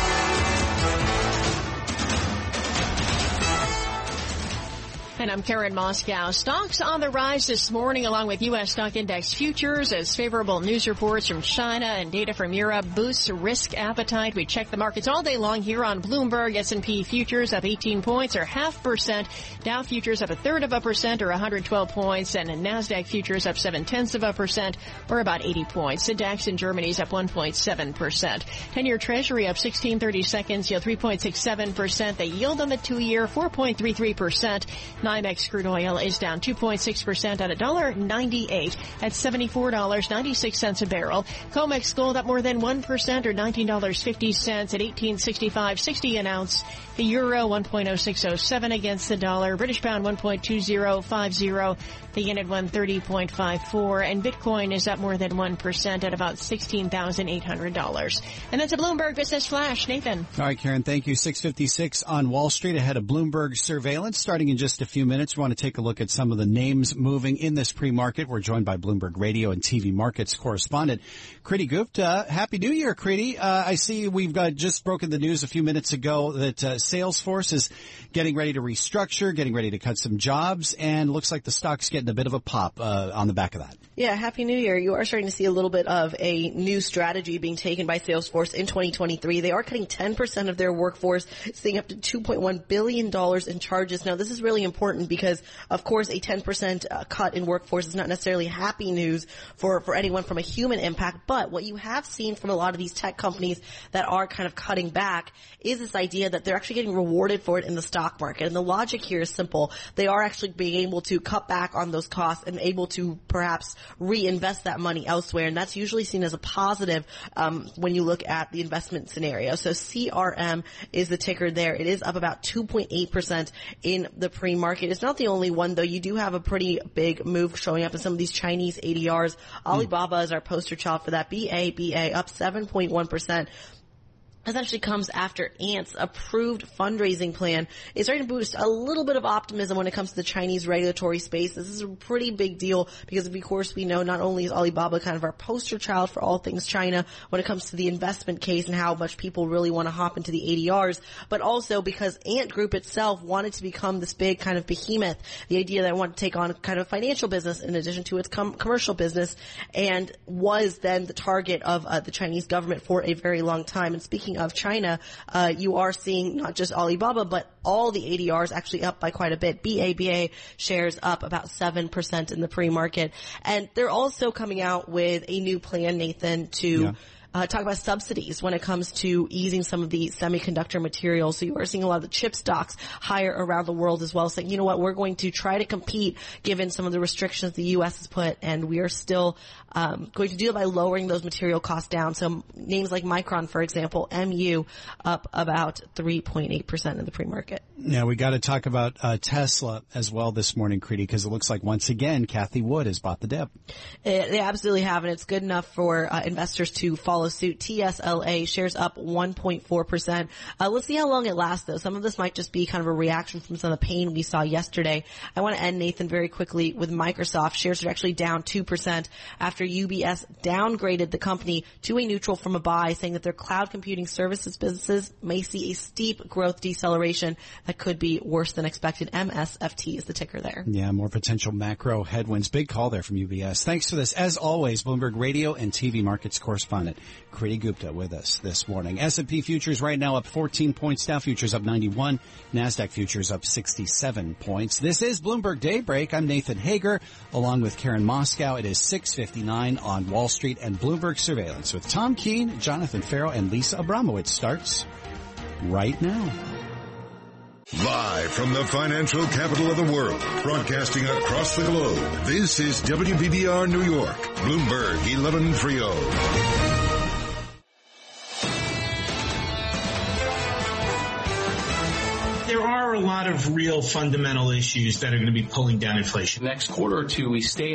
And I'm Karen Moskow. Stocks on the rise this morning along with U.S. stock index futures as favorable news reports from China and data from Europe boosts risk appetite. We check the markets all day long here on Bloomberg. S&P futures up 18 points or half percent. Dow futures up a third of a percent or 112 points and NASDAQ futures up seven tenths of a percent or about 80 points. The DAX in Germany is up 1.7 percent. 10-year Treasury up 16 30 seconds, yield 3.67 percent. The yield on the two-year 4.33 percent. NYMEX crude oil is down 2.6% at $1.98 at $74.96 a barrel. COMEX gold up more than 1% or $19.50 at 1865.60 an ounce. The euro 1.0607 against the dollar. British pound 1.2050. The yen at 130.54 and Bitcoin is up more than 1% at about $16,800. And that's a Bloomberg Business Flash. Nathan. All right, Karen, thank you. 656 on Wall Street ahead of Bloomberg surveillance starting in just a few minutes. We want to take a look at some of the names moving in this pre-market. We're joined by Bloomberg Radio and TV markets correspondent Kriti Gupta. Happy New Year, Kriti. Uh, I see we've got just broken the news a few minutes ago that uh, Salesforce is getting ready to restructure, getting ready to cut some jobs, and looks like the stock's getting a bit of a pop uh, on the back of that. Yeah, Happy New Year. You are starting to see a little bit of a new strategy being taken by Salesforce in 2023. They are cutting 10% of their workforce, seeing up to $2.1 billion in charges. Now, this is really important because, of course, a 10% uh, cut in workforce is not necessarily happy news for, for anyone from a human impact, but what you have seen from a lot of these tech companies that are kind of cutting back is this idea that they're actually getting rewarded for it in the stock market. And the logic here is simple. They are actually being able to cut back on those costs and able to perhaps reinvest that money elsewhere. And that's usually seen as a positive um, when you look at the investment scenario. So CRM is the ticker there. It is up about 2.8% in the pre-market. It's not the only one though. You do have a pretty big move showing up in some of these Chinese ADRs. Hmm. Alibaba is our poster child for that. BABA up 7.1%. This actually comes after Ant's approved fundraising plan is starting to boost a little bit of optimism when it comes to the Chinese regulatory space. This is a pretty big deal because of course we know not only is Alibaba kind of our poster child for all things China when it comes to the investment case and how much people really want to hop into the ADRs, but also because Ant Group itself wanted to become this big kind of behemoth, the idea that it wanted to take on kind of financial business in addition to its com- commercial business and was then the target of uh, the Chinese government for a very long time. And speaking speaking of China, uh, you are seeing not just Alibaba, but all the ADRs actually up by quite a bit. BABA shares up about 7% in the pre-market. And they're also coming out with a new plan, Nathan, to yeah uh, talk about subsidies when it comes to easing some of the semiconductor materials. So you are seeing a lot of the chip stocks higher around the world as well, saying, you know what, we're going to try to compete given some of the restrictions the U.S. has put, and we are still um, going to do it by lowering those material costs down. So names like Micron, for example, MU up about 3.8% in the pre-market. Now we got to talk about uh, Tesla as well this morning, Kriti, because it looks like once again Cathie Wood has bought the dip. It, they absolutely have, and it's good enough for uh, investors to follow follow suit. TSLA shares up 1.4%. Uh, let's see how long it lasts though. Some of this might just be kind of a reaction from some of the pain we saw yesterday. I want to end Nathan very quickly with Microsoft. Shares are actually down 2% after UBS downgraded the company to a neutral from a buy saying that their cloud computing services businesses may see a steep growth deceleration that could be worse than expected. MSFT is the ticker there. Yeah, more potential macro headwinds. Big call there from UBS. Thanks for this. As always, Bloomberg Radio and TV markets correspondent Kriti Gupta with us this morning. S&P futures right now up 14 points. Dow futures up 91. NASDAQ futures up 67 points. This is Bloomberg Daybreak. I'm Nathan Hager along with Karen Moskow. It is 659 on Wall Street and Bloomberg Surveillance with Tom Keene, Jonathan Ferro, and Lisa Abramowicz starts right now. Live from the financial capital of the world, broadcasting across the globe, this is WBBR New York, Bloomberg 1130. There are a lot of real fundamental issues that are going to be pulling down inflation. Next quarter or two, we stay.